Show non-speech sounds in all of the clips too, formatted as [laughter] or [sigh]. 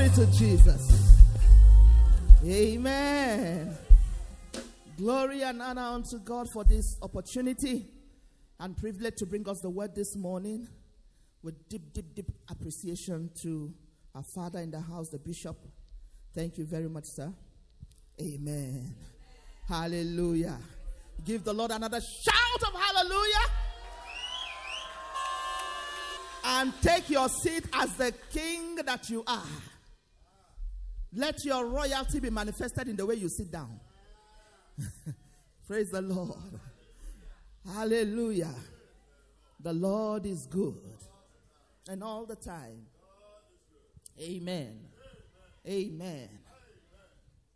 Glory to Jesus. Amen. Glory and honor unto God for this opportunity and privilege to bring us the word this morning with deep, deep, deep appreciation to our father in the house, the bishop. Thank you very much, sir. Amen. Hallelujah. Give the Lord another shout of hallelujah. And take your seat as the king that you are. Let your royalty be manifested in the way you sit down. [laughs] Praise the Lord. Hallelujah. The Lord is good. And all the time. Amen. Amen.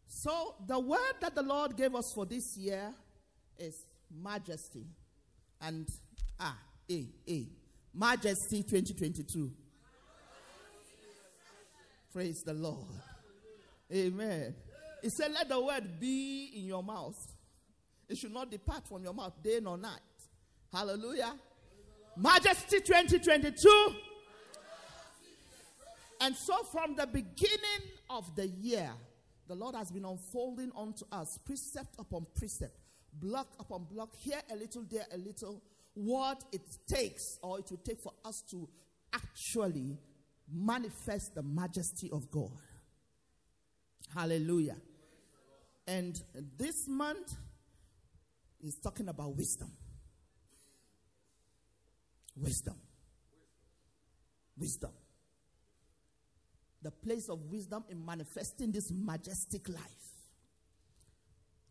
So, the word that the Lord gave us for this year is majesty. And, ah, A, A. Majesty 2022. Praise the Lord. Amen. He said, Let the word be in your mouth. It should not depart from your mouth day nor night. Hallelujah. Majesty 2022. And so, from the beginning of the year, the Lord has been unfolding unto us precept upon precept, block upon block, here a little, there a little, what it takes or it will take for us to actually manifest the majesty of God. Hallelujah. And this month is talking about wisdom. Wisdom. Wisdom. The place of wisdom in manifesting this majestic life.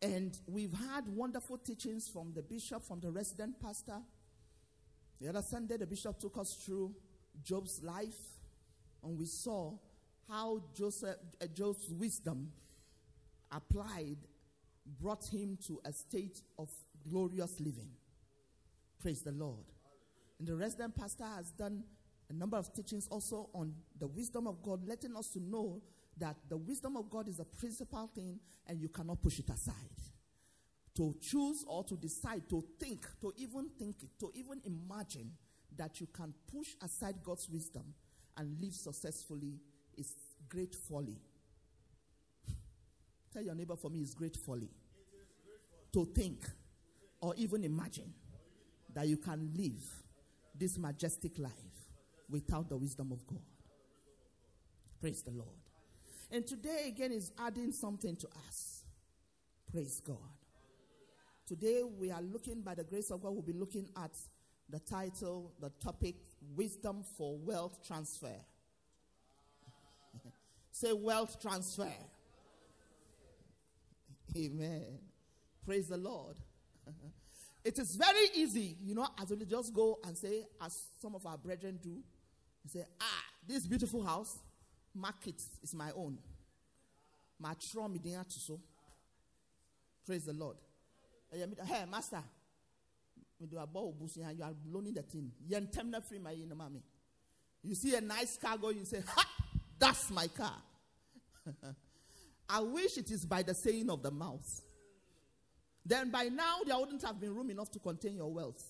And we've had wonderful teachings from the bishop, from the resident pastor. The other Sunday, the bishop took us through Job's life, and we saw how Joseph, uh, Job's wisdom applied brought him to a state of glorious living. Praise the Lord. And the resident pastor has done a number of teachings also on the wisdom of God, letting us to know that the wisdom of God is a principal thing and you cannot push it aside. To choose or to decide, to think, to even think to even imagine that you can push aside God's wisdom and live successfully is great folly. Tell your neighbor for me is great folly. To think or even imagine that you can live this majestic life without the wisdom of God. Praise the Lord. And today again is adding something to us. Praise God. Today we are looking, by the grace of God, we'll be looking at the title, the topic, Wisdom for Wealth Transfer. Say wealth transfer. [laughs] Amen. Praise the Lord. [laughs] it is very easy, you know, as we just go and say, as some of our brethren do, say, ah, this beautiful house, market is my own. My to so. Praise the Lord. Hey, master, you are loaning the thing. You see a nice car go, you say, ha, that's my car. [laughs] I wish it is by the saying of the mouth. Then by now there wouldn't have been room enough to contain your wealth.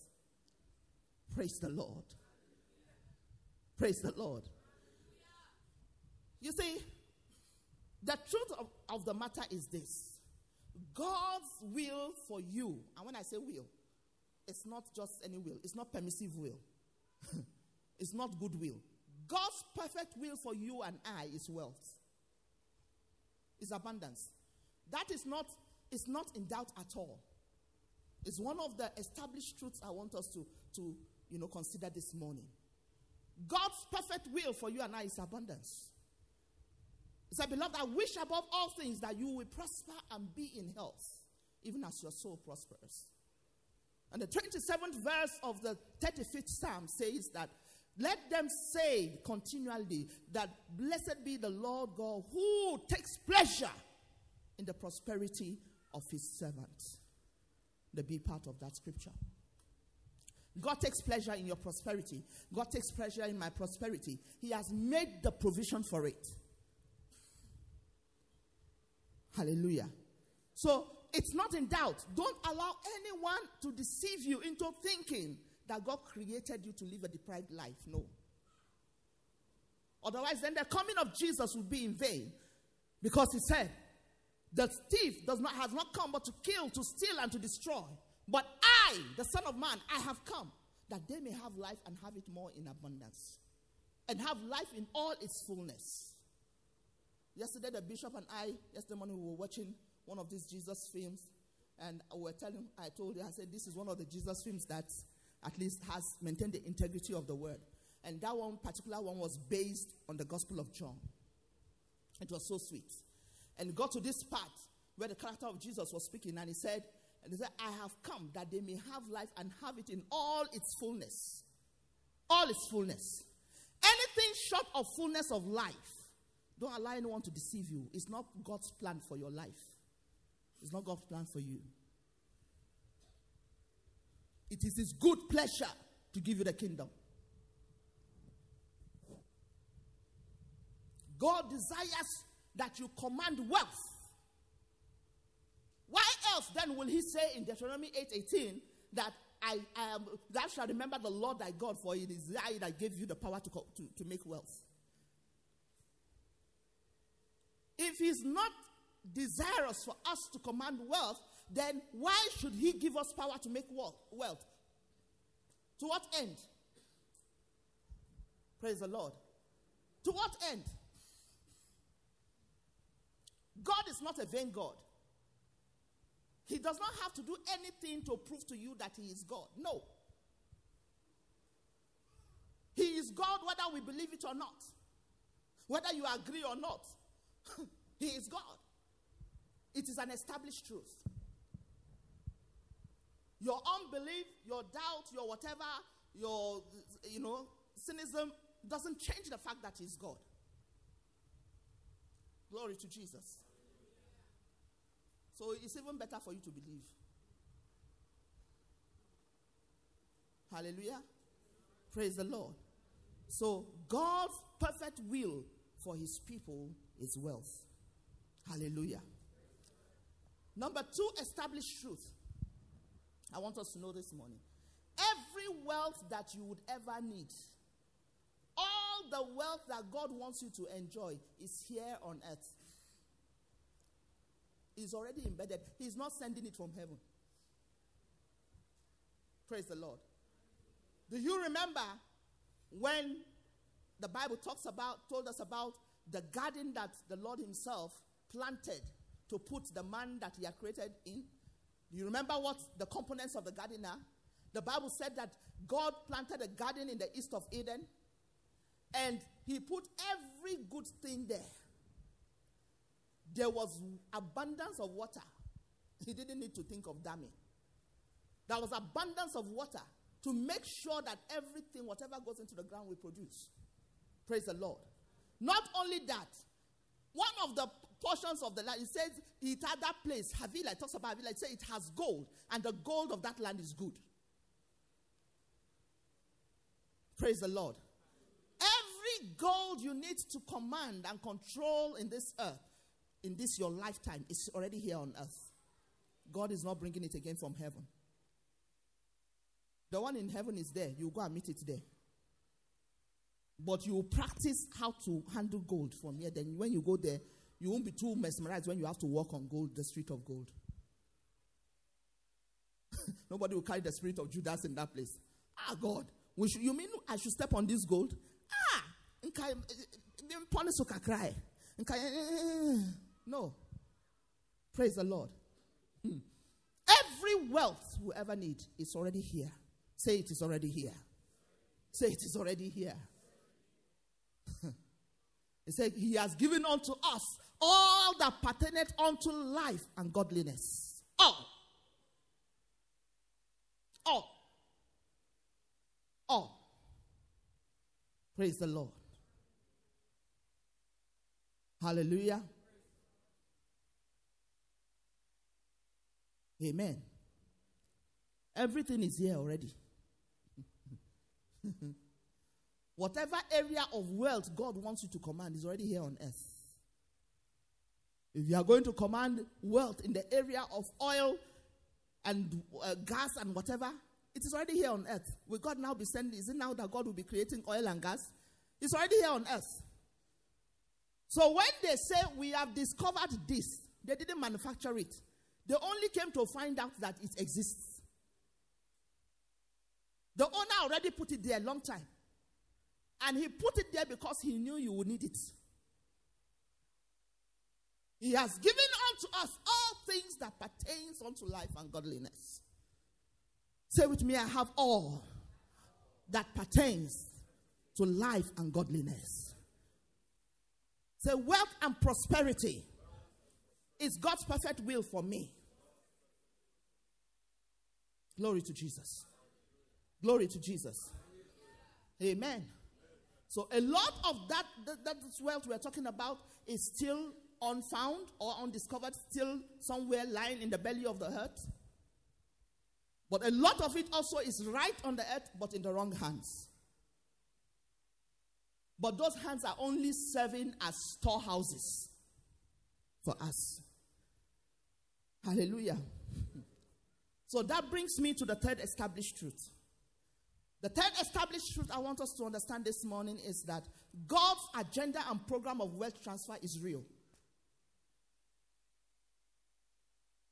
Praise the Lord. Praise the Lord. You see, the truth of, of the matter is this God's will for you, and when I say will, it's not just any will, it's not permissive will, [laughs] it's not good will. God's perfect will for you and I is wealth, is abundance. That is not, is not in doubt at all. It's one of the established truths I want us to, to you know, consider this morning. God's perfect will for you and I is abundance. He said, Beloved, I wish above all things that you will prosper and be in health, even as your soul prospers. And the 27th verse of the 35th Psalm says that, Let them say continually that blessed be the Lord God who takes pleasure in the prosperity of his servants. The B part of that scripture. God takes pleasure in your prosperity. God takes pleasure in my prosperity. He has made the provision for it. Hallelujah. So it's not in doubt. Don't allow anyone to deceive you into thinking that God created you to live a deprived life. No. Otherwise, then the coming of Jesus will be in vain. Because he said, The thief does not, has not come but to kill, to steal, and to destroy. But I, the Son of Man, I have come that they may have life and have it more in abundance. And have life in all its fullness. Yesterday, the bishop and I, yesterday morning, we were watching one of these Jesus films. And we were telling, I told you, I said, this is one of the Jesus films that at least has maintained the integrity of the word. And that one particular one was based on the Gospel of John. It was so sweet. And got to this part where the character of Jesus was speaking, and he said, and he said, I have come that they may have life and have it in all its fullness. All its fullness. Anything short of fullness of life, don't allow anyone to deceive you. It's not God's plan for your life. It's not God's plan for you. It is His good pleasure to give you the kingdom. God desires that you command wealth. Why else then will he say in Deuteronomy 8:18 that I, I am thou shalt remember the Lord thy God, for it is I that gave you the power to, to, to make wealth. If he's not desirous for us to command wealth, then why should he give us power to make wealth? To what end? Praise the Lord. To what end? God is not a vain God. He does not have to do anything to prove to you that He is God. No. He is God whether we believe it or not. Whether you agree or not. [laughs] he is God. It is an established truth. Your unbelief, your doubt, your whatever, your, you know, cynicism doesn't change the fact that He's God. Glory to Jesus. So it's even better for you to believe. Hallelujah. Praise the Lord. So God's perfect will for his people is wealth. Hallelujah. Number two, establish truth. I want us to know this morning. Every wealth that you would ever need, all the wealth that God wants you to enjoy, is here on earth is already embedded. He's not sending it from heaven. Praise the Lord. Do you remember when the Bible talks about, told us about the garden that the Lord Himself planted to put the man that He had created in? You remember what the components of the garden are? The Bible said that God planted a garden in the east of Eden and He put every good thing there there was abundance of water. He didn't need to think of damming. There was abundance of water to make sure that everything, whatever goes into the ground, will produce. Praise the Lord. Not only that, one of the portions of the land, it says it had that place, Havilah, talks about Havilah, it says it has gold, and the gold of that land is good. Praise the Lord. Every gold you need to command and control in this earth in this your lifetime is already here on earth. God is not bringing it again from heaven. The one in heaven is there. You go and meet it there. But you practice how to handle gold from here. Then when you go there, you won't be too mesmerized when you have to walk on gold, the street of gold. [laughs] Nobody will carry the spirit of Judas in that place. Ah, God, should, you mean I should step on this gold? Ah, cry. No. Praise the Lord. Hmm. Every wealth you ever need is already here. Say it is already here. Say it is already here. [laughs] he said, He has given unto us all that pertaineth unto life and godliness. All. All. All. Praise the Lord. Hallelujah. Amen. Everything is here already. [laughs] Whatever area of wealth God wants you to command is already here on earth. If you are going to command wealth in the area of oil and uh, gas and whatever, it is already here on earth. Will God now be sending? Is it now that God will be creating oil and gas? It's already here on earth. So when they say we have discovered this, they didn't manufacture it. They only came to find out that it exists. The owner already put it there a long time. And he put it there because he knew you would need it. He has given unto us all things that pertains unto life and godliness. Say with me, I have all that pertains to life and godliness. Say wealth and prosperity is God's perfect will for me. Glory to Jesus. Glory to Jesus. Amen. So a lot of that, that, that wealth we're talking about is still unfound or undiscovered, still somewhere lying in the belly of the earth. But a lot of it also is right on the earth, but in the wrong hands. But those hands are only serving as storehouses for us. Hallelujah. [laughs] So that brings me to the third established truth. The third established truth I want us to understand this morning is that God's agenda and program of wealth transfer is real.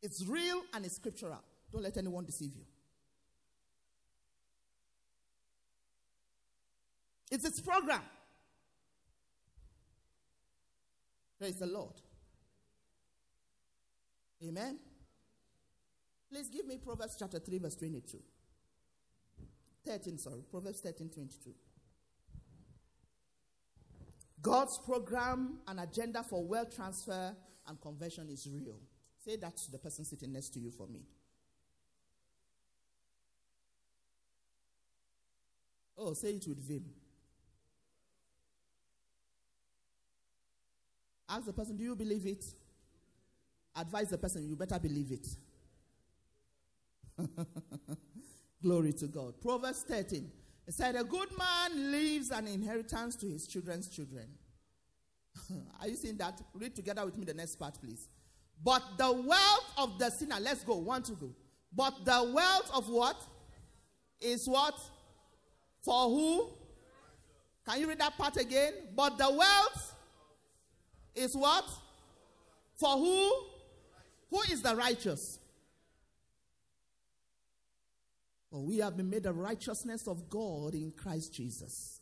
It's real and it's scriptural. Don't let anyone deceive you. It's its program. Praise the Lord. Amen. Please give me Proverbs chapter 3, verse 22. 13, sorry. Proverbs 13, 22. God's program and agenda for wealth transfer and conversion is real. Say that to the person sitting next to you for me. Oh, say it with vim. Ask the person, do you believe it? Advise the person, you better believe it. [laughs] Glory to God. Proverbs 13. It said, A good man leaves an inheritance to his children's children. [laughs] Are you seeing that? Read together with me the next part, please. But the wealth of the sinner, let's go, one to go. But the wealth of what? Is what? For who? Can you read that part again? But the wealth is what? For who? Who is the righteous? For we have been made the righteousness of God in Christ Jesus.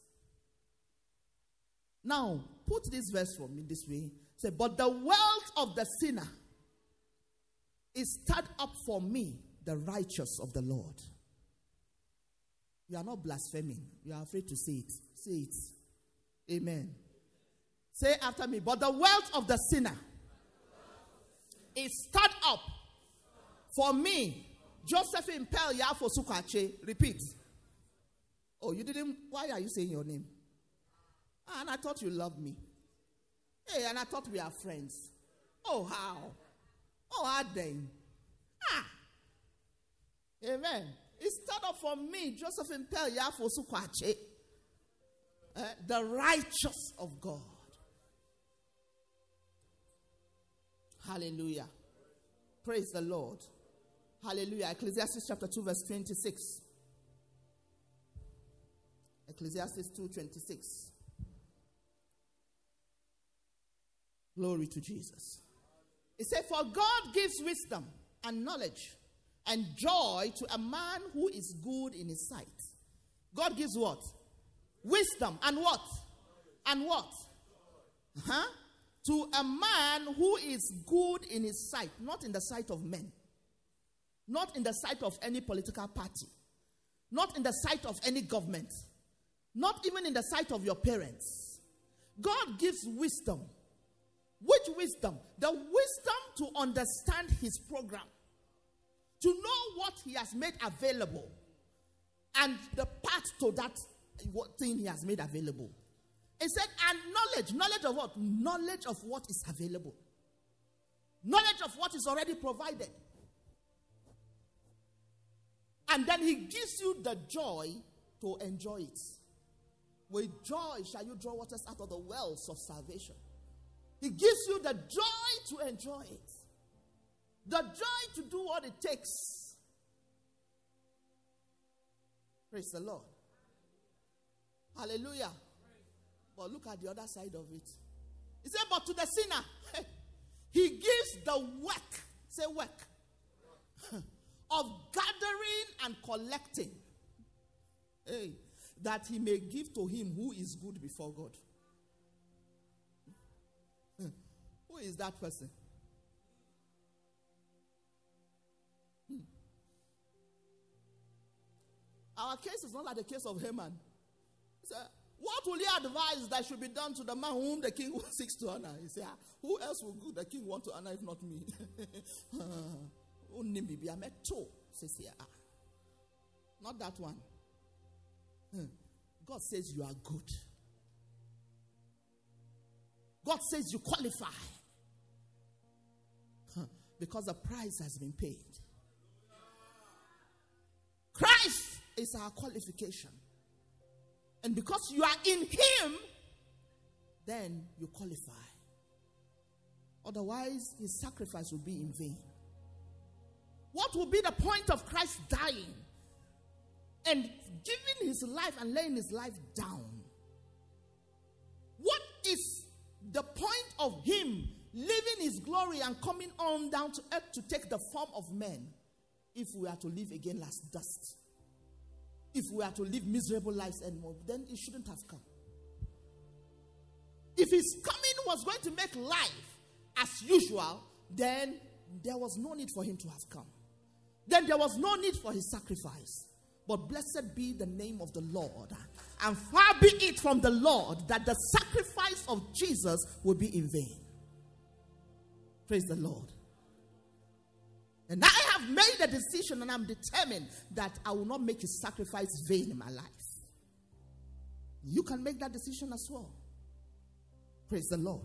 Now, put this verse for me this way. Say, but the wealth of the sinner is stirred up for me, the righteous of the Lord. You are not blaspheming. You are afraid to say it. Say it. Amen. Say after me. But the wealth of the sinner is stirred up for me. Josephine Pel Yafo Sukache. Repeat. Oh, you didn't. Why are you saying your name? Ah, and I thought you loved me. Hey, and I thought we are friends. Oh, how? Oh, how then? Ah. Amen. It started for me, Josephine Pel Yafo Sukache. Uh, the righteous of God. Hallelujah. Praise the Lord. Hallelujah. Ecclesiastes chapter 2, verse 26. Ecclesiastes 2 26. Glory to Jesus. It said, For God gives wisdom and knowledge and joy to a man who is good in his sight. God gives what? Wisdom and what? And what? Huh? To a man who is good in his sight, not in the sight of men, not in the sight of any political party, not in the sight of any government, not even in the sight of your parents. God gives wisdom. Which wisdom? The wisdom to understand his program, to know what he has made available, and the path to that what thing he has made available. He said, and knowledge. Knowledge of what? Knowledge of what is available. Knowledge of what is already provided. And then he gives you the joy to enjoy it. With joy shall you draw waters out of the wells of salvation. He gives you the joy to enjoy it, the joy to do what it takes. Praise the Lord. Hallelujah. But look at the other side of it. He said, But to the sinner, [laughs] he gives the work, say work, [laughs] of gathering and collecting. Hey, that he may give to him who is good before God. Is that person? Hmm. Our case is not like the case of Haman. Said, What will you advise that should be done to the man whom the king [laughs] seeks to honor? He said, ah, Who else will the king want to honor if not me? [laughs] Ah. Not that one. Hmm. God says you are good. God says you qualify. Because the price has been paid. Christ is our qualification. And because you are in Him, then you qualify. Otherwise, His sacrifice will be in vain. What will be the point of Christ dying and giving His life and laying His life down? What is the point of Him leaving His glory and coming on down to earth to take the form of men if we are to live again as dust? if we are to live miserable lives anymore, then it shouldn't have come. If his coming was going to make life as usual, then there was no need for him to have come. Then there was no need for his sacrifice. But blessed be the name of the Lord. And far be it from the Lord that the sacrifice of Jesus will be in vain. Praise the Lord. And I have made a decision and I'm determined that I will not make his sacrifice vain in my life. You can make that decision as well. Praise the Lord.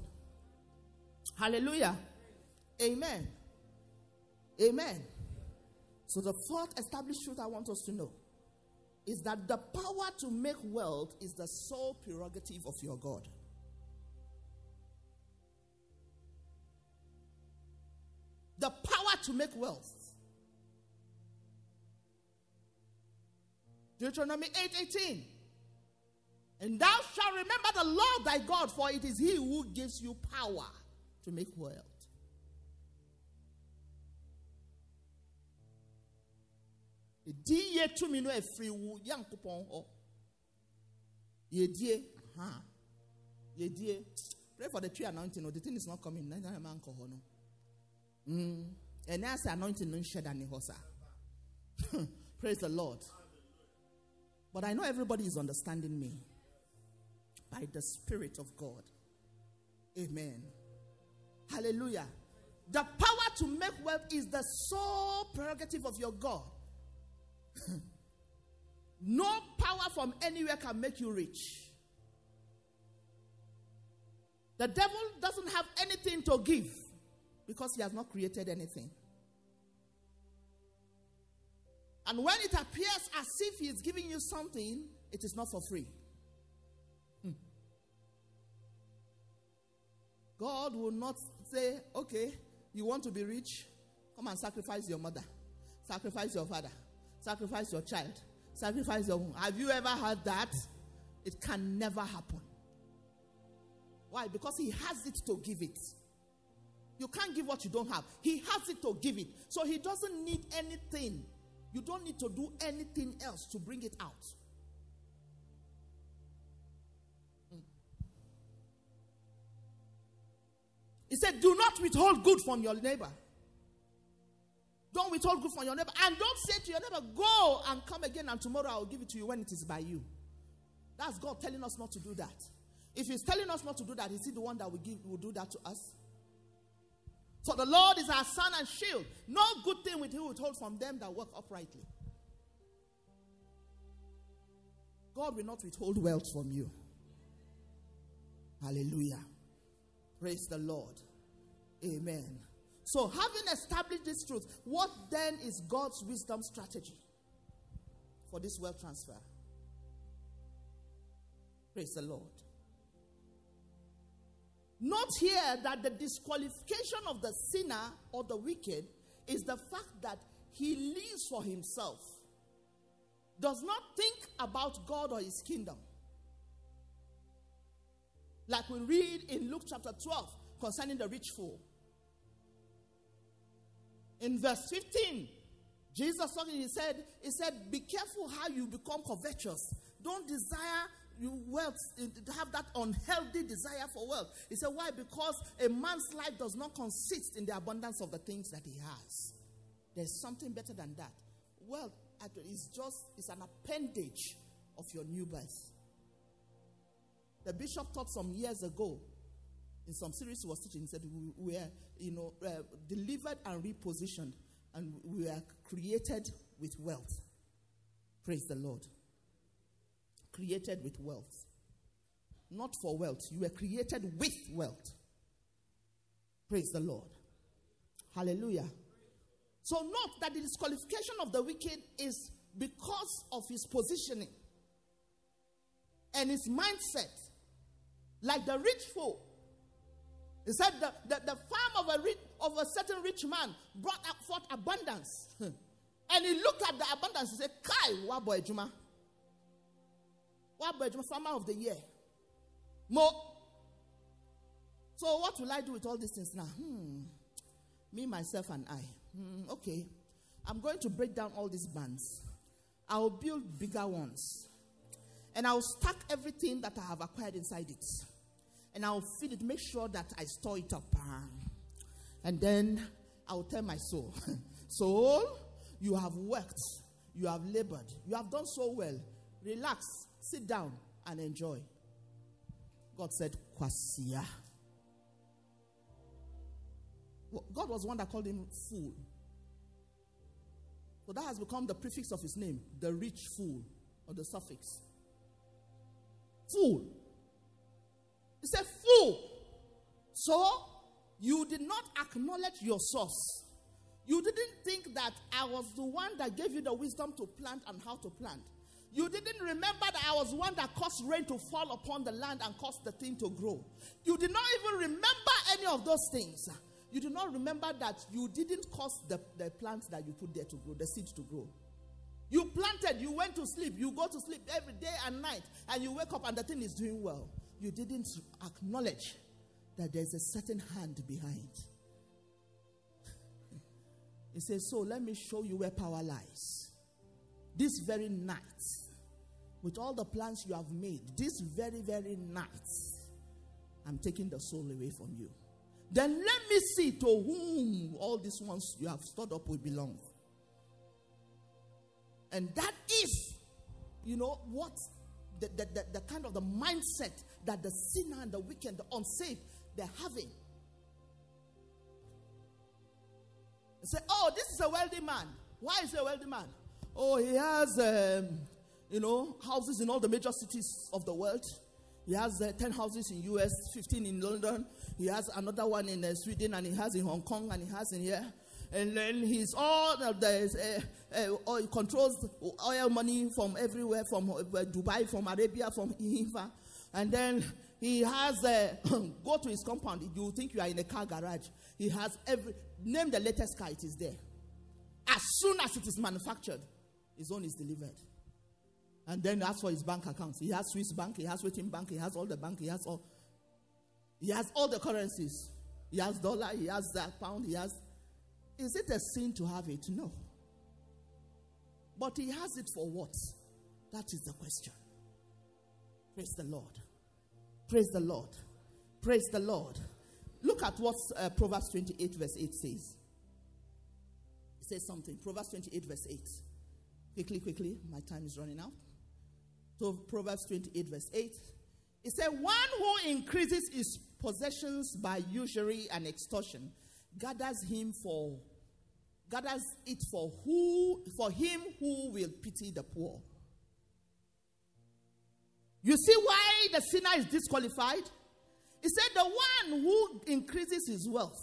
Hallelujah. Amen. Amen. So, the fourth established truth I want us to know is that the power to make wealth is the sole prerogative of your God. The power to make wealth. Deuteronomy 8 And thou shalt remember the Lord thy God, for it is he who gives you power to make wealth. To me no free wu yankopon ho. Yedie, aha. Yedie. Pray for the tree anointing. No, the thing is not coming. No, man no. Mm. And as anointing no shed any hosa. [laughs] Praise the Lord. But I know everybody is understanding me by the Spirit of God. Amen. Hallelujah. The power to make wealth is the sole prerogative of your God. [laughs] no power from anywhere can make you rich. The devil doesn't have anything to give because he has not created anything. And when it appears as if he is giving you something, it is not for free. Hmm. God will not say, okay, you want to be rich? Come and sacrifice your mother, sacrifice your father, sacrifice your child, sacrifice your womb. Have you ever heard that? It can never happen. Why? Because he has it to give it. You can't give what you don't have. He has it to give it. So he doesn't need anything. You don't need to do anything else to bring it out. Hmm. He said, Do not withhold good from your neighbor. Don't withhold good from your neighbor. And don't say to your neighbor, Go and come again, and tomorrow I will give it to you when it is by you. That's God telling us not to do that. If He's telling us not to do that, is He the one that will, give, will do that to us? For the Lord is our sun and shield. No good thing will he withhold from them that work uprightly. God will not withhold wealth from you. Hallelujah. Praise the Lord. Amen. So, having established this truth, what then is God's wisdom strategy for this wealth transfer? Praise the Lord. Note here that the disqualification of the sinner or the wicked is the fact that he lives for himself, does not think about God or his kingdom. Like we read in Luke chapter 12 concerning the rich fool. In verse 15, Jesus talking, he said, he said, Be careful how you become covetous. Don't desire you wealth, have that unhealthy desire for wealth. He said, Why? Because a man's life does not consist in the abundance of the things that he has. There's something better than that. Wealth is just it's an appendage of your new birth. The bishop taught some years ago in some series he was teaching, he said, We were, you know, uh, delivered and repositioned, and we are created with wealth. Praise the Lord. Created with wealth. Not for wealth, you were created with wealth. Praise the Lord. Hallelujah. So, note that the disqualification of the wicked is because of his positioning and his mindset. Like the rich fool. He said the, the, the farm of a, rich, of a certain rich man brought forth abundance. [laughs] and he looked at the abundance and said, Kai, boy Juma. Juma, farmer of the year. Mo. So, what will I do with all these things now? Hmm. Me, myself, and I. Hmm, okay. I'm going to break down all these bands. I'll build bigger ones. And I'll stack everything that I have acquired inside it and I'll feed it, make sure that I store it up. And then I'll tell my soul, [laughs] Soul, you have worked, you have labored, you have done so well. Relax, sit down, and enjoy. God said, Kwasia. God was one that called him fool. So that has become the prefix of his name, the rich fool, or the suffix. Fool. He said, Fool. So you did not acknowledge your source. You didn't think that I was the one that gave you the wisdom to plant and how to plant. You didn't remember that I was one that caused rain to fall upon the land and caused the thing to grow. You did not even remember any of those things. You did not remember that you didn't cause the, the plants that you put there to grow, the seeds to grow. You planted, you went to sleep, you go to sleep every day and night, and you wake up and the thing is doing well you didn't acknowledge that there's a certain hand behind. [laughs] He says, So let me show you where power lies. This very night, with all the plans you have made, this very, very night, I'm taking the soul away from you. Then let me see to whom all these ones you have stored up will belong. And that is, you know, what the, the, the, the kind of the mindset that the sinner and the wicked, the unsaved, they're having. They say, oh, this is a wealthy man. Why is he a wealthy man? Oh, he has, um, you know, houses in all the major cities of the world. He has uh, 10 houses in US, 15 in London. He has another one in uh, Sweden, and he has in Hong Kong, and he has in here. And then he's all uh, the uh, oil, controls oil money from everywhere, from uh, Dubai, from Arabia, from Hiva. And then he has, a, [coughs] go to his compound. You think you are in a car garage. He has every, name the latest car, it is there. As soon as it is manufactured, his own is delivered. And then as for his bank accounts, he has Swiss bank, he has Waiting bank, he has all the bank, he has all, he has all the currencies. He has dollar, he has that pound, he has. Is it a sin to have it? No. But he has it for what? That is the question. Praise the Lord. Praise the Lord. Praise the Lord. Look at what uh, Proverbs 28, verse 8 says. It says something. Proverbs 28, verse 8. Quickly, quickly. My time is running out. So, Proverbs 28, verse 8. It said, One who increases his possessions by usury and extortion gathers him for gathers it for who for him who will pity the poor. You see why the sinner is disqualified? He said, The one who increases his wealth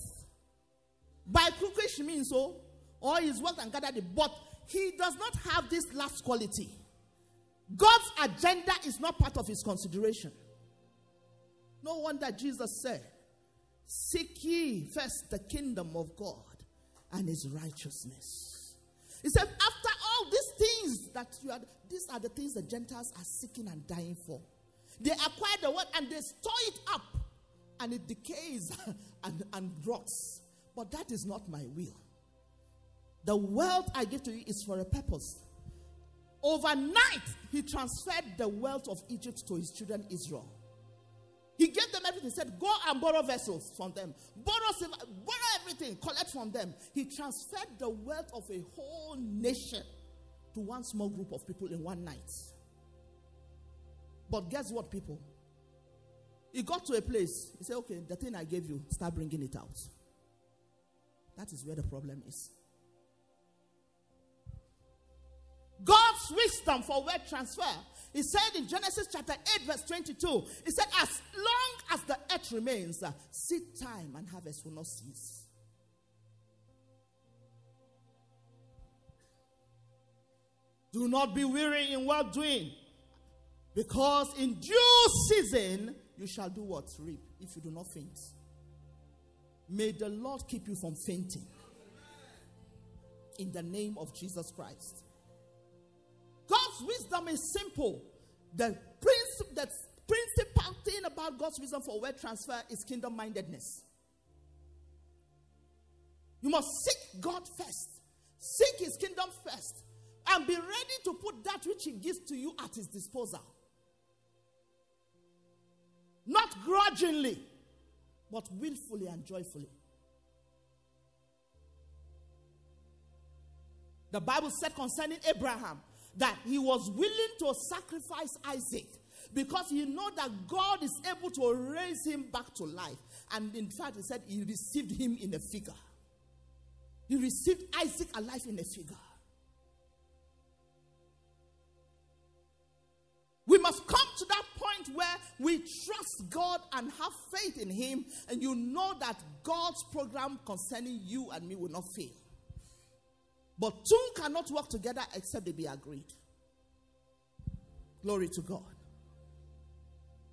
by crookish means, so, or his wealth and gathered it, but he does not have this last quality. God's agenda is not part of his consideration. No wonder Jesus said, Seek ye first the kingdom of God and his righteousness. He said, After all these things that you are, these are the things the Gentiles are seeking and dying for. They acquire the wealth and they store it up and it decays [laughs] and, and rots. But that is not my will. The wealth I give to you is for a purpose. Overnight, he transferred the wealth of Egypt to his children Israel. He gave them everything. He said, Go and borrow vessels from them, borrow, borrow everything, collect from them. He transferred the wealth of a whole nation to one small group of people in one night. But guess what, people? He got to a place. He said, Okay, the thing I gave you, start bringing it out. That is where the problem is. God's wisdom for wealth transfer. He said in Genesis chapter 8, verse 22, He said, As long as the earth remains, uh, seed time and harvest will not cease. Do not be weary in well doing, because in due season you shall do what? Reap, if you do not faint. May the Lord keep you from fainting. In the name of Jesus Christ. Wisdom is simple. The, princi- the principal thing about God's wisdom for wealth transfer is kingdom mindedness. You must seek God first, seek His kingdom first, and be ready to put that which He gives to you at His disposal. Not grudgingly, but willfully and joyfully. The Bible said concerning Abraham that he was willing to sacrifice Isaac because he know that God is able to raise him back to life. And in fact, he said he received him in a figure. He received Isaac alive in a figure. We must come to that point where we trust God and have faith in Him, and you know that God's program concerning you and me will not fail. But two cannot work together except they be agreed. Glory to God.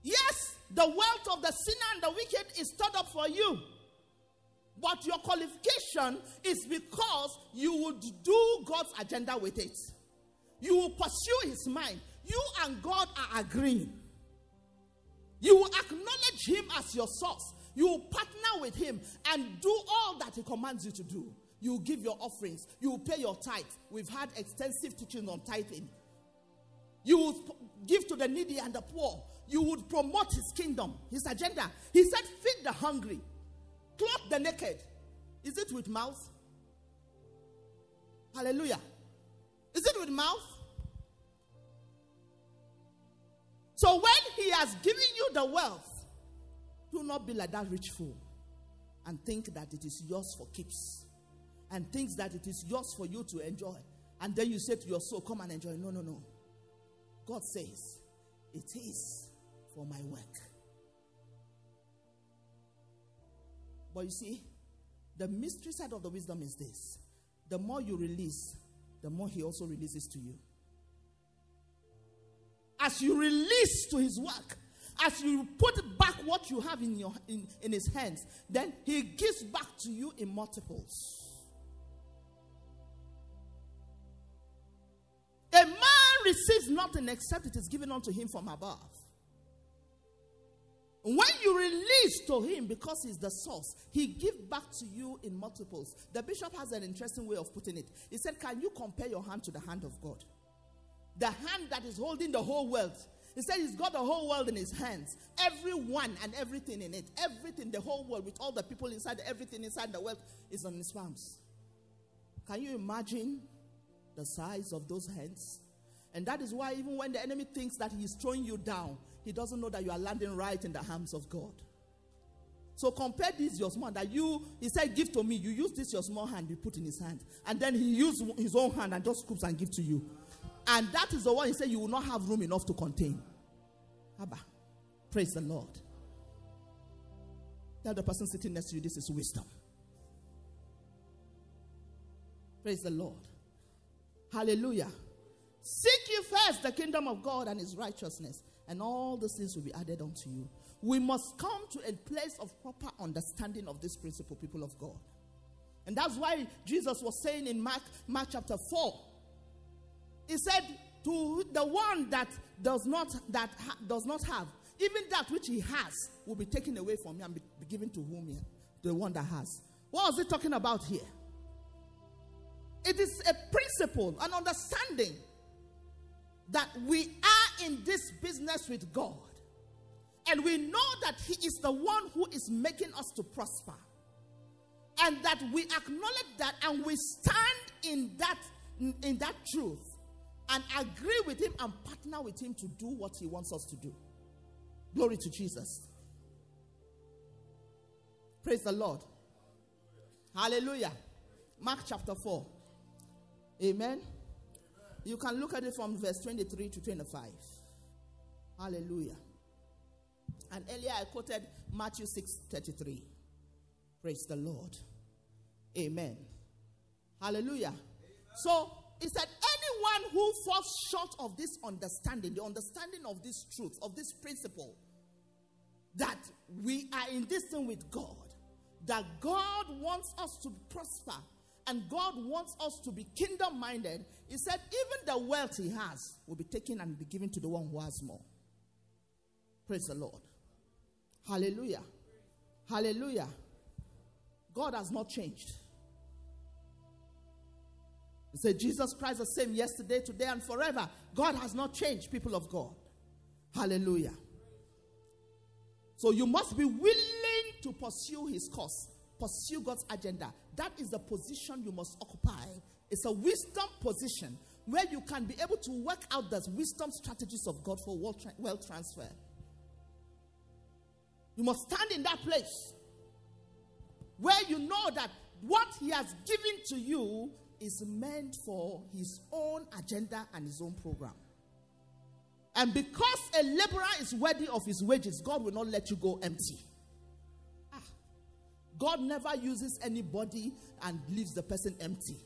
Yes, the wealth of the sinner and the wicked is stored up for you. But your qualification is because you would do God's agenda with it. You will pursue his mind. You and God are agreeing. You will acknowledge him as your source. You will partner with him and do all that he commands you to do. You give your offerings. You pay your tithe. We've had extensive teaching on tithing. You will give to the needy and the poor. You would promote his kingdom, his agenda. He said, Feed the hungry, clothe the naked. Is it with mouth? Hallelujah. Is it with mouth? So when he has given you the wealth, do not be like that rich fool and think that it is yours for keeps and thinks that it is yours for you to enjoy. And then you say to your soul, Come and enjoy. No, no, no. God says, It is for my work. But you see, the mystery side of the wisdom is this the more you release, the more He also releases to you. As you release to His work, as you put back what you have in, your, in, in His hands, then He gives back to you in multiples. A man receives nothing except it is given unto him from above. When you release to him because he's the source, he gives back to you in multiples. The bishop has an interesting way of putting it. He said, Can you compare your hand to the hand of God? The hand that is holding the whole world. He said he's got the whole world in his hands. Everyone and everything in it. Everything, the whole world, with all the people inside, everything inside the world is on his palms. Can you imagine the size of those hands. And that is why, even when the enemy thinks that he is throwing you down, he doesn't know that you are landing right in the arms of God. So compare this your small that you he said give to me. You use this your small hand, you put in his hand, and then he used his own hand and just scoops and give to you. And that is the one he said you will not have room enough to contain. Abba, praise the Lord. Tell the person sitting next to you this is wisdom. Praise the Lord. Hallelujah. Seek you first the kingdom of God and his righteousness, and all these things will be added unto you. We must come to a place of proper understanding of this principle, people of God. And that's why Jesus was saying in Mark, Mark chapter 4, He said, To the one that does not that ha- does not have, even that which he has will be taken away from me and be, be given to whom he, the one that has. What was he talking about here? It is a principle, an understanding that we are in this business with God. And we know that He is the one who is making us to prosper. And that we acknowledge that and we stand in that in that truth and agree with him and partner with him to do what he wants us to do. Glory to Jesus. Praise the Lord. Hallelujah. Mark chapter 4. Amen. You can look at it from verse 23 to 25. Hallelujah. And earlier I quoted Matthew 6 33. Praise the Lord. Amen. Hallelujah. Amen. So he said, anyone who falls short of this understanding, the understanding of this truth, of this principle, that we are in this thing with God, that God wants us to prosper and God wants us to be kingdom minded, he said, even the wealth he has will be taken and be given to the one who has more. Praise the Lord. Hallelujah. Hallelujah. God has not changed. He said, Jesus Christ the same yesterday, today, and forever. God has not changed, people of God. Hallelujah. So you must be willing to pursue his cause, pursue God's agenda. That is the position you must occupy. It's a wisdom position where you can be able to work out the wisdom strategies of God for wealth transfer. You must stand in that place where you know that what he has given to you is meant for his own agenda and his own program. And because a laborer is worthy of his wages, God will not let you go empty. God never uses anybody and leaves the person empty.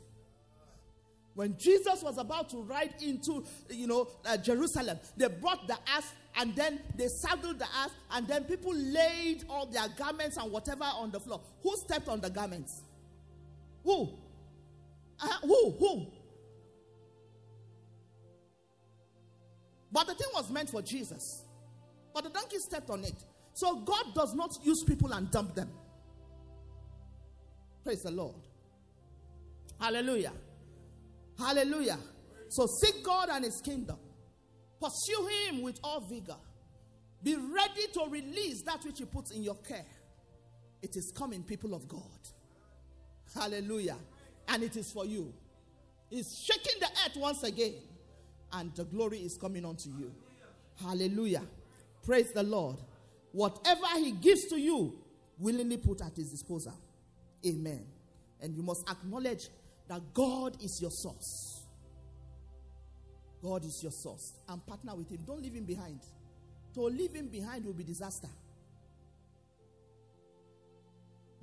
When Jesus was about to ride into, you know, uh, Jerusalem, they brought the ass and then they saddled the ass and then people laid all their garments and whatever on the floor. Who stepped on the garments? Who? Uh, who? Who? But the thing was meant for Jesus. But the donkey stepped on it. So God does not use people and dump them. Praise the Lord. Hallelujah. Hallelujah. So seek God and his kingdom. Pursue him with all vigor. Be ready to release that which he puts in your care. It is coming, people of God. Hallelujah and it is for you. He's shaking the earth once again, and the glory is coming unto you. Hallelujah. Praise the Lord. Whatever He gives to you, willingly put at His disposal. Amen. And you must acknowledge that God is your source. God is your source. And partner with Him. Don't leave Him behind. To leave Him behind will be disaster.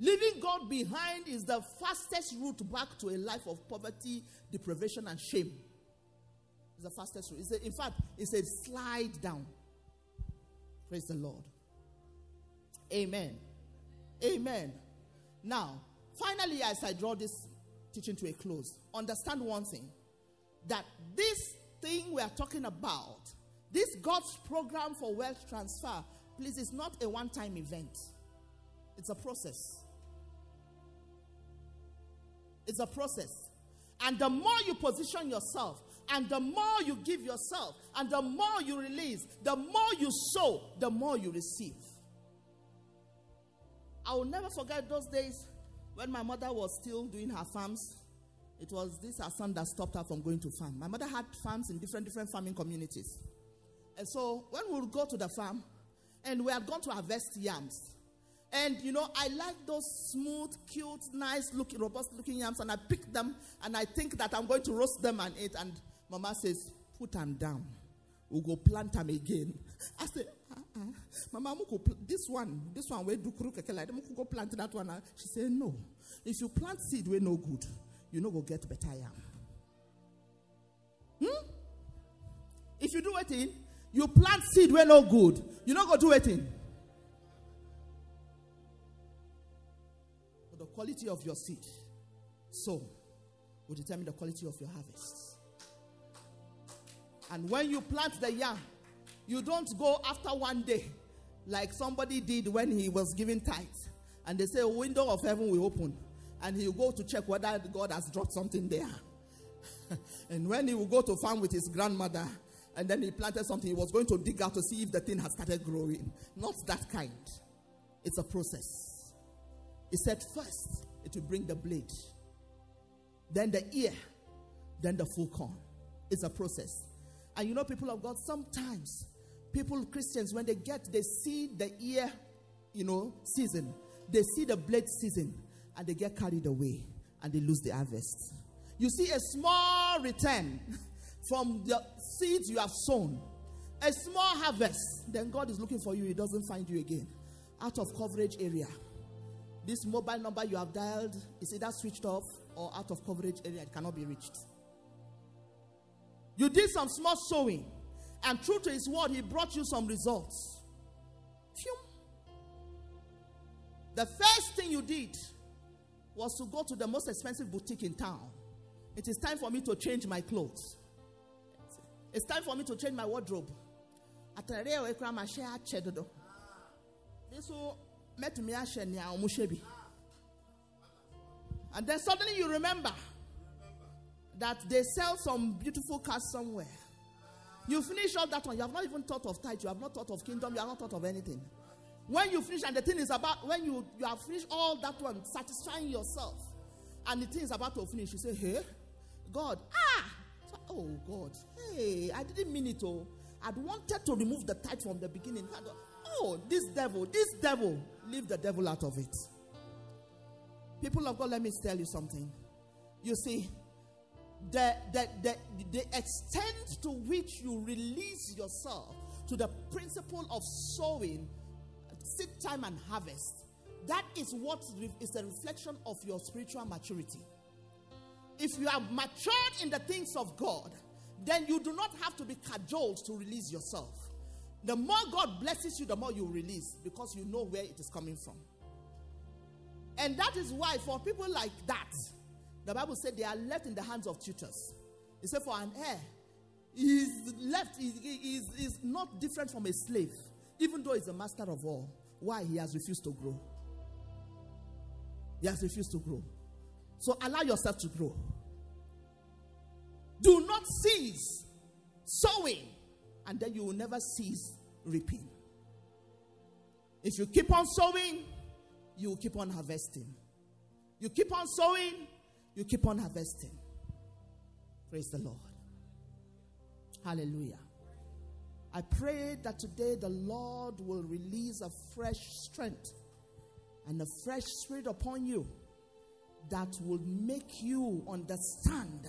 Leaving God behind is the fastest route back to a life of poverty, deprivation, and shame. It's the fastest route. A, in fact, it's a slide down. Praise the Lord. Amen. Amen. Now, finally, as I draw this teaching to a close, understand one thing that this thing we are talking about, this God's program for wealth transfer, please, is not a one time event, it's a process. It's a process. And the more you position yourself, and the more you give yourself, and the more you release, the more you sow, the more you receive. I will never forget those days when my mother was still doing her farms. It was this her son that stopped her from going to farm. My mother had farms in different different farming communities. And so when we would go to the farm and we had gone to harvest yams, and you know, I like those smooth, cute, nice looking, robust looking yams, and I pick them and I think that I'm going to roast them and eat. And Mama says, Put them down. We'll go plant them again. [laughs] I said. Mama, pl- this one, this one, where do go plant that one. She said, No. If you plant seed, we're no good. You know, go get better yam. Hmm? If you do it in, you plant seed, we're no good. You know, go do it in. The quality of your seed so will determine the quality of your harvest. And when you plant the yam, you don't go after one day like somebody did when he was giving tithes. And they say, a window of heaven will open. And he'll go to check whether God has dropped something there. [laughs] and when he will go to farm with his grandmother, and then he planted something, he was going to dig out to see if the thing has started growing. Not that kind. It's a process. He said, first, it will bring the blade, then the ear, then the full corn. It's a process. And you know, people of God, sometimes people, Christians, when they get, they see the ear, you know, season, they see the blade season, and they get carried away and they lose the harvest. You see a small return [laughs] from the seeds you have sown, a small harvest, then God is looking for you, He doesn't find you again. Out of coverage area. This mobile number you have dialed is either switched off or out of coverage area, it cannot be reached. You did some small sowing, and true to His word, He brought you some results. Phew. The first thing you did was to go to the most expensive boutique in town. It is time for me to change my clothes. It's time for me to change my wardrobe. This met me and then suddenly you remember that they sell some beautiful cars somewhere. You finish all that one. You have not even thought of tithe. You have not thought of kingdom. You have not thought of anything. When you finish, and the thing is about when you, you have finished all that one, satisfying yourself, and the thing is about to finish, you say, Hey, God, ah, oh God, hey, I didn't mean it. Oh, I'd wanted to remove the tithe from the beginning. Oh, this devil, this devil, leave the devil out of it. People of God, let me tell you something. You see, the, the, the, the extent to which you release yourself to the principle of sowing, seed time and harvest, that is what is a reflection of your spiritual maturity. If you are matured in the things of God, then you do not have to be cajoled to release yourself. The more God blesses you, the more you release because you know where it is coming from. And that is why, for people like that, the Bible said they are left in the hands of tutors. He said, for an heir, is left, is, is, is not different from a slave, even though he's the master of all. Why? He has refused to grow. He has refused to grow. So allow yourself to grow. Do not cease sowing, and then you will never cease reaping. If you keep on sowing, you will keep on harvesting. You keep on sowing, you keep on harvesting. Praise the Lord. Hallelujah. I pray that today the Lord will release a fresh strength and a fresh spirit upon you that will make you understand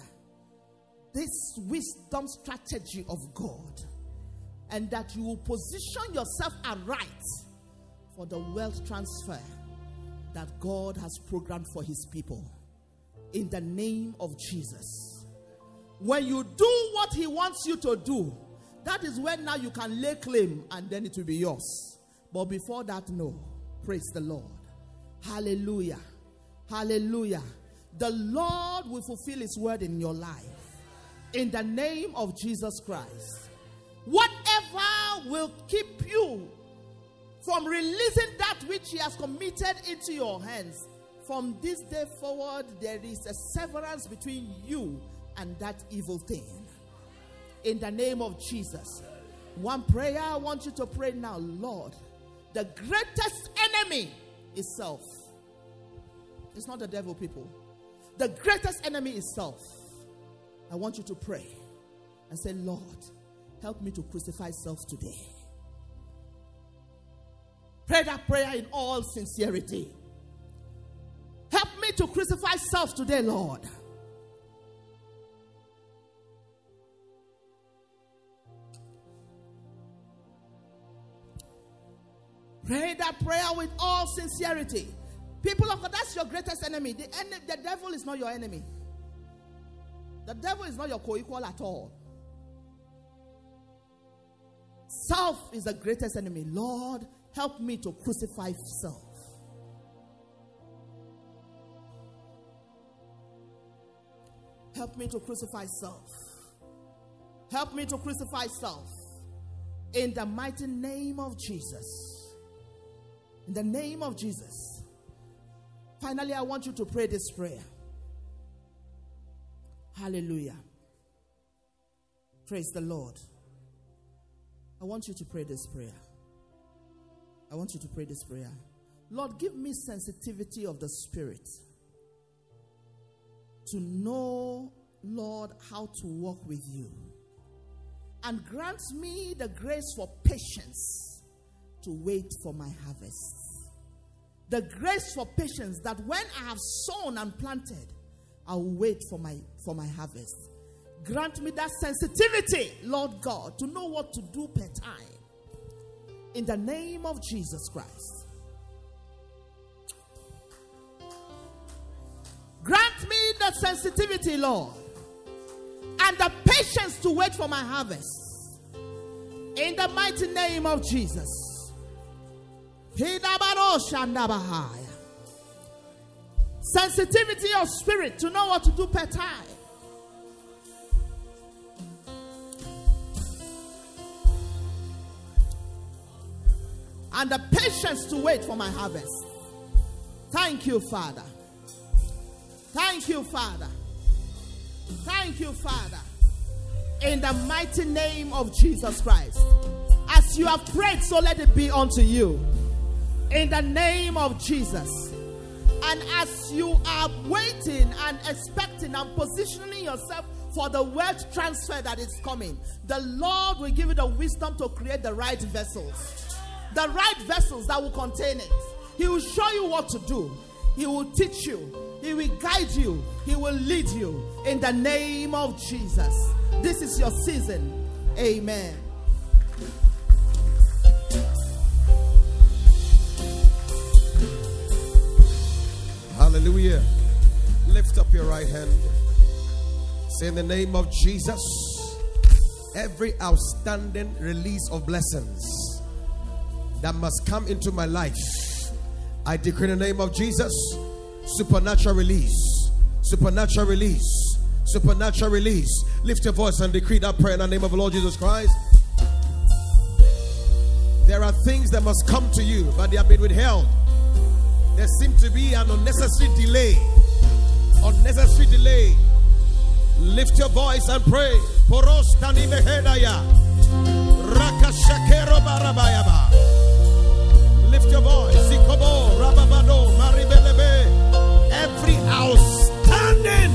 this wisdom strategy of God and that you will position yourself aright for the wealth transfer that God has programmed for his people in the name of Jesus. When you do what he wants you to do, that is when now you can lay claim and then it will be yours. But before that, no. Praise the Lord. Hallelujah. Hallelujah. The Lord will fulfill his word in your life. In the name of Jesus Christ. Whatever will keep you from releasing that which he has committed into your hands, from this day forward, there is a severance between you and that evil thing. In the name of Jesus. One prayer I want you to pray now, Lord. The greatest enemy is self. It's not the devil, people. The greatest enemy is self. I want you to pray and say, Lord, help me to crucify self today. Pray that prayer in all sincerity. To crucify self today, Lord. Pray that prayer with all sincerity. People of God, that's your greatest enemy. The, en- the devil is not your enemy. The devil is not your co equal at all. Self is the greatest enemy. Lord, help me to crucify self. Help me to crucify self. Help me to crucify self. In the mighty name of Jesus. In the name of Jesus. Finally, I want you to pray this prayer. Hallelujah. Praise the Lord. I want you to pray this prayer. I want you to pray this prayer. Lord, give me sensitivity of the Spirit to know, Lord, how to walk with you. And grant me the grace for patience to wait for my harvest. The grace for patience that when I have sown and planted, I'll wait for my for my harvest. Grant me that sensitivity, Lord God, to know what to do per time. In the name of Jesus Christ. The sensitivity, Lord, and the patience to wait for my harvest. In the mighty name of Jesus. Sensitivity of spirit to know what to do per time. And the patience to wait for my harvest. Thank you, Father. Thank you, Father. Thank you, Father. In the mighty name of Jesus Christ. As you have prayed, so let it be unto you. In the name of Jesus. And as you are waiting and expecting and positioning yourself for the wealth transfer that is coming, the Lord will give you the wisdom to create the right vessels. The right vessels that will contain it. He will show you what to do. He will teach you. He will guide you. He will lead you in the name of Jesus. This is your season. Amen. Hallelujah. Lift up your right hand. Say in the name of Jesus, every outstanding release of blessings that must come into my life, I decree in the name of Jesus, supernatural release, supernatural release, supernatural release. Lift your voice and decree that prayer in the name of the Lord Jesus Christ. There are things that must come to you, but they have been withheld there seems to be an unnecessary delay. Unnecessary delay. Lift your voice and pray. Lift your voice. Every outstanding.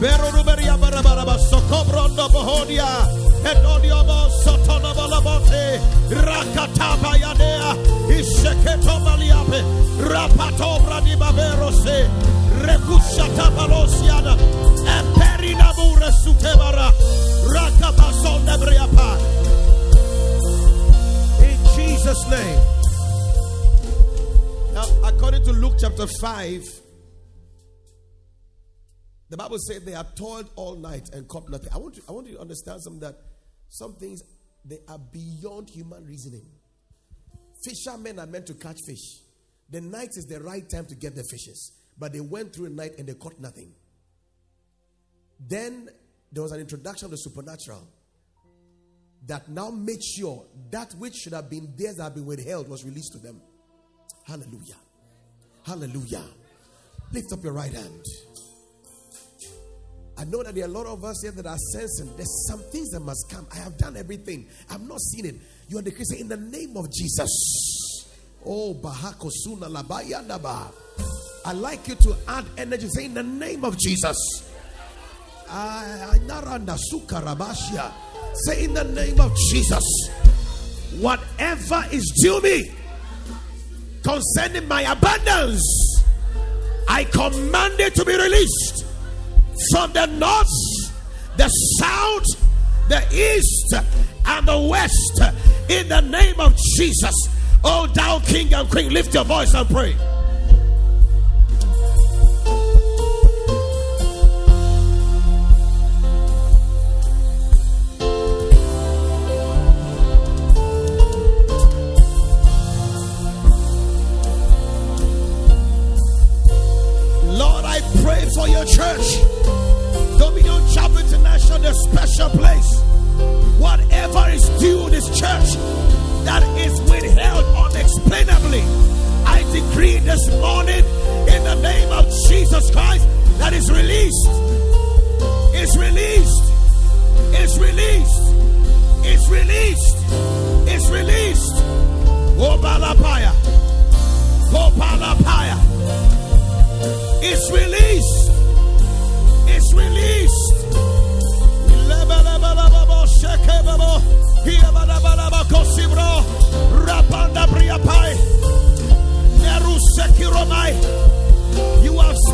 Beruberia barabaraba sokobrondo bohodia. Edodiobo sotonobolobote rakataba yadea isheketo baliape rapato bradibaberose rekushata balosiana eperina bure sutebara rakapasonde briapa in Jesus name now according to Luke chapter 5 the Bible said they have toiled all night and caught nothing. I want, you, I want you to understand something that some things they are beyond human reasoning. Fishermen are meant to catch fish. The night is the right time to get the fishes, but they went through the night and they caught nothing. Then there was an introduction of the supernatural that now made sure that which should have been theirs that have been withheld was released to them. Hallelujah. Hallelujah. Lift up your right hand. I know that there are a lot of us here that are sensing there's some things that must come. I have done everything. I'm not seeing it. You are the Christian in the name of Jesus. Oh, Bahakosuna Labayandaba. I like you to add energy. Say in the name of Jesus. Ah, Naranda Sukarabashia. Say in the name of Jesus. Whatever is due me concerning my abundance, I command it to be released from the north, the south, the east, and the west in the name of Jesus. Oh, thou King and Queen, lift your voice and pray.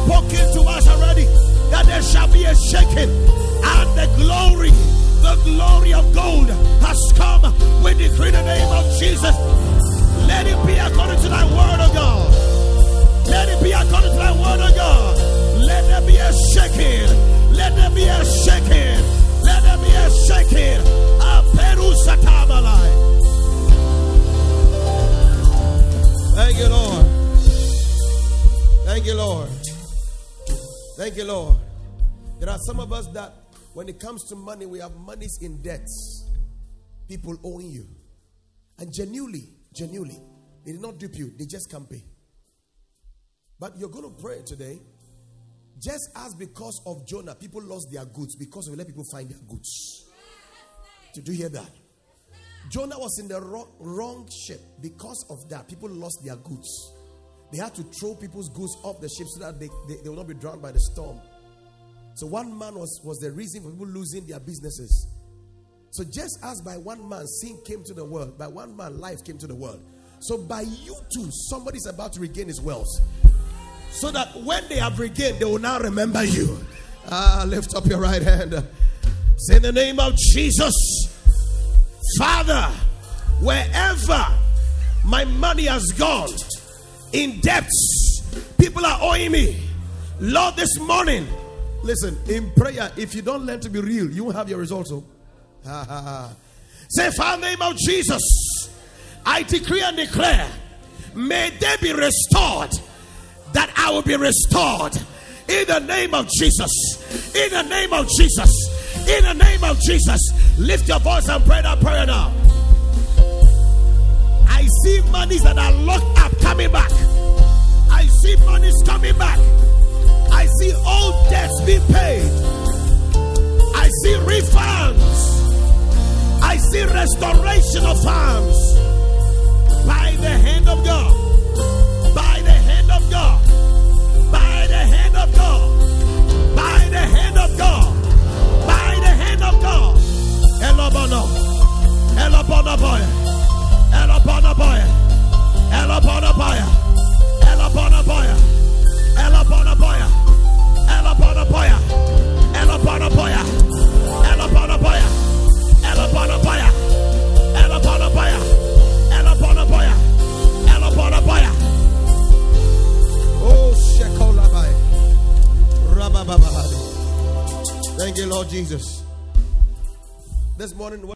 Spoken to us already that there shall be a shaking and the glory, the glory of gold has come. We decree the name of Jesus. Let it be according to thy word of God. Let it be according to thy word of God. Let there be a shaking. Let there be a shaking. Let there be a shaking. A Peru Satamalai. Thank you, Lord. Thank you, Lord. Thank you, Lord. There are some of us that when it comes to money, we have monies in debts. People owing you. And genuinely, genuinely, they did not dupe you, they just can't pay. But you're going to pray today. Just as because of Jonah, people lost their goods because we let people find their goods. Did you hear that? Jonah was in the wrong, wrong ship. Because of that, people lost their goods. They had to throw people's goods off the ship so that they, they, they will not be drowned by the storm. So one man was, was the reason for people losing their businesses. So just as by one man sin came to the world, by one man life came to the world. So by you too, somebody's about to regain his wealth. So that when they have regained, they will now remember you. Ah, lift up your right hand. Say in the name of Jesus, Father, wherever my money has gone in debts, people are owing me. Lord, this morning, listen, in prayer, if you don't learn to be real, you won't have your results. Oh. [laughs] Say, Father, in the name of Jesus, I decree and declare, may they be restored, that I will be restored. In the name of Jesus. In the name of Jesus. In the name of Jesus. Lift your voice and pray that prayer now. I see monies that are locked up coming back. I see monies coming back. I see old debts being paid. I see refunds. I see restoration of funds by the hand of God. By the hand of God. By the hand of God. By the hand of God. By the hand of God. Elobono. Elobono boy. Boy. Elobono boy. Elobono boy. Elobono boy. Elobono boy. Elobono boy. Oh, Shekolabai. Rabababahadi. Thank you, Lord Jesus. This morning,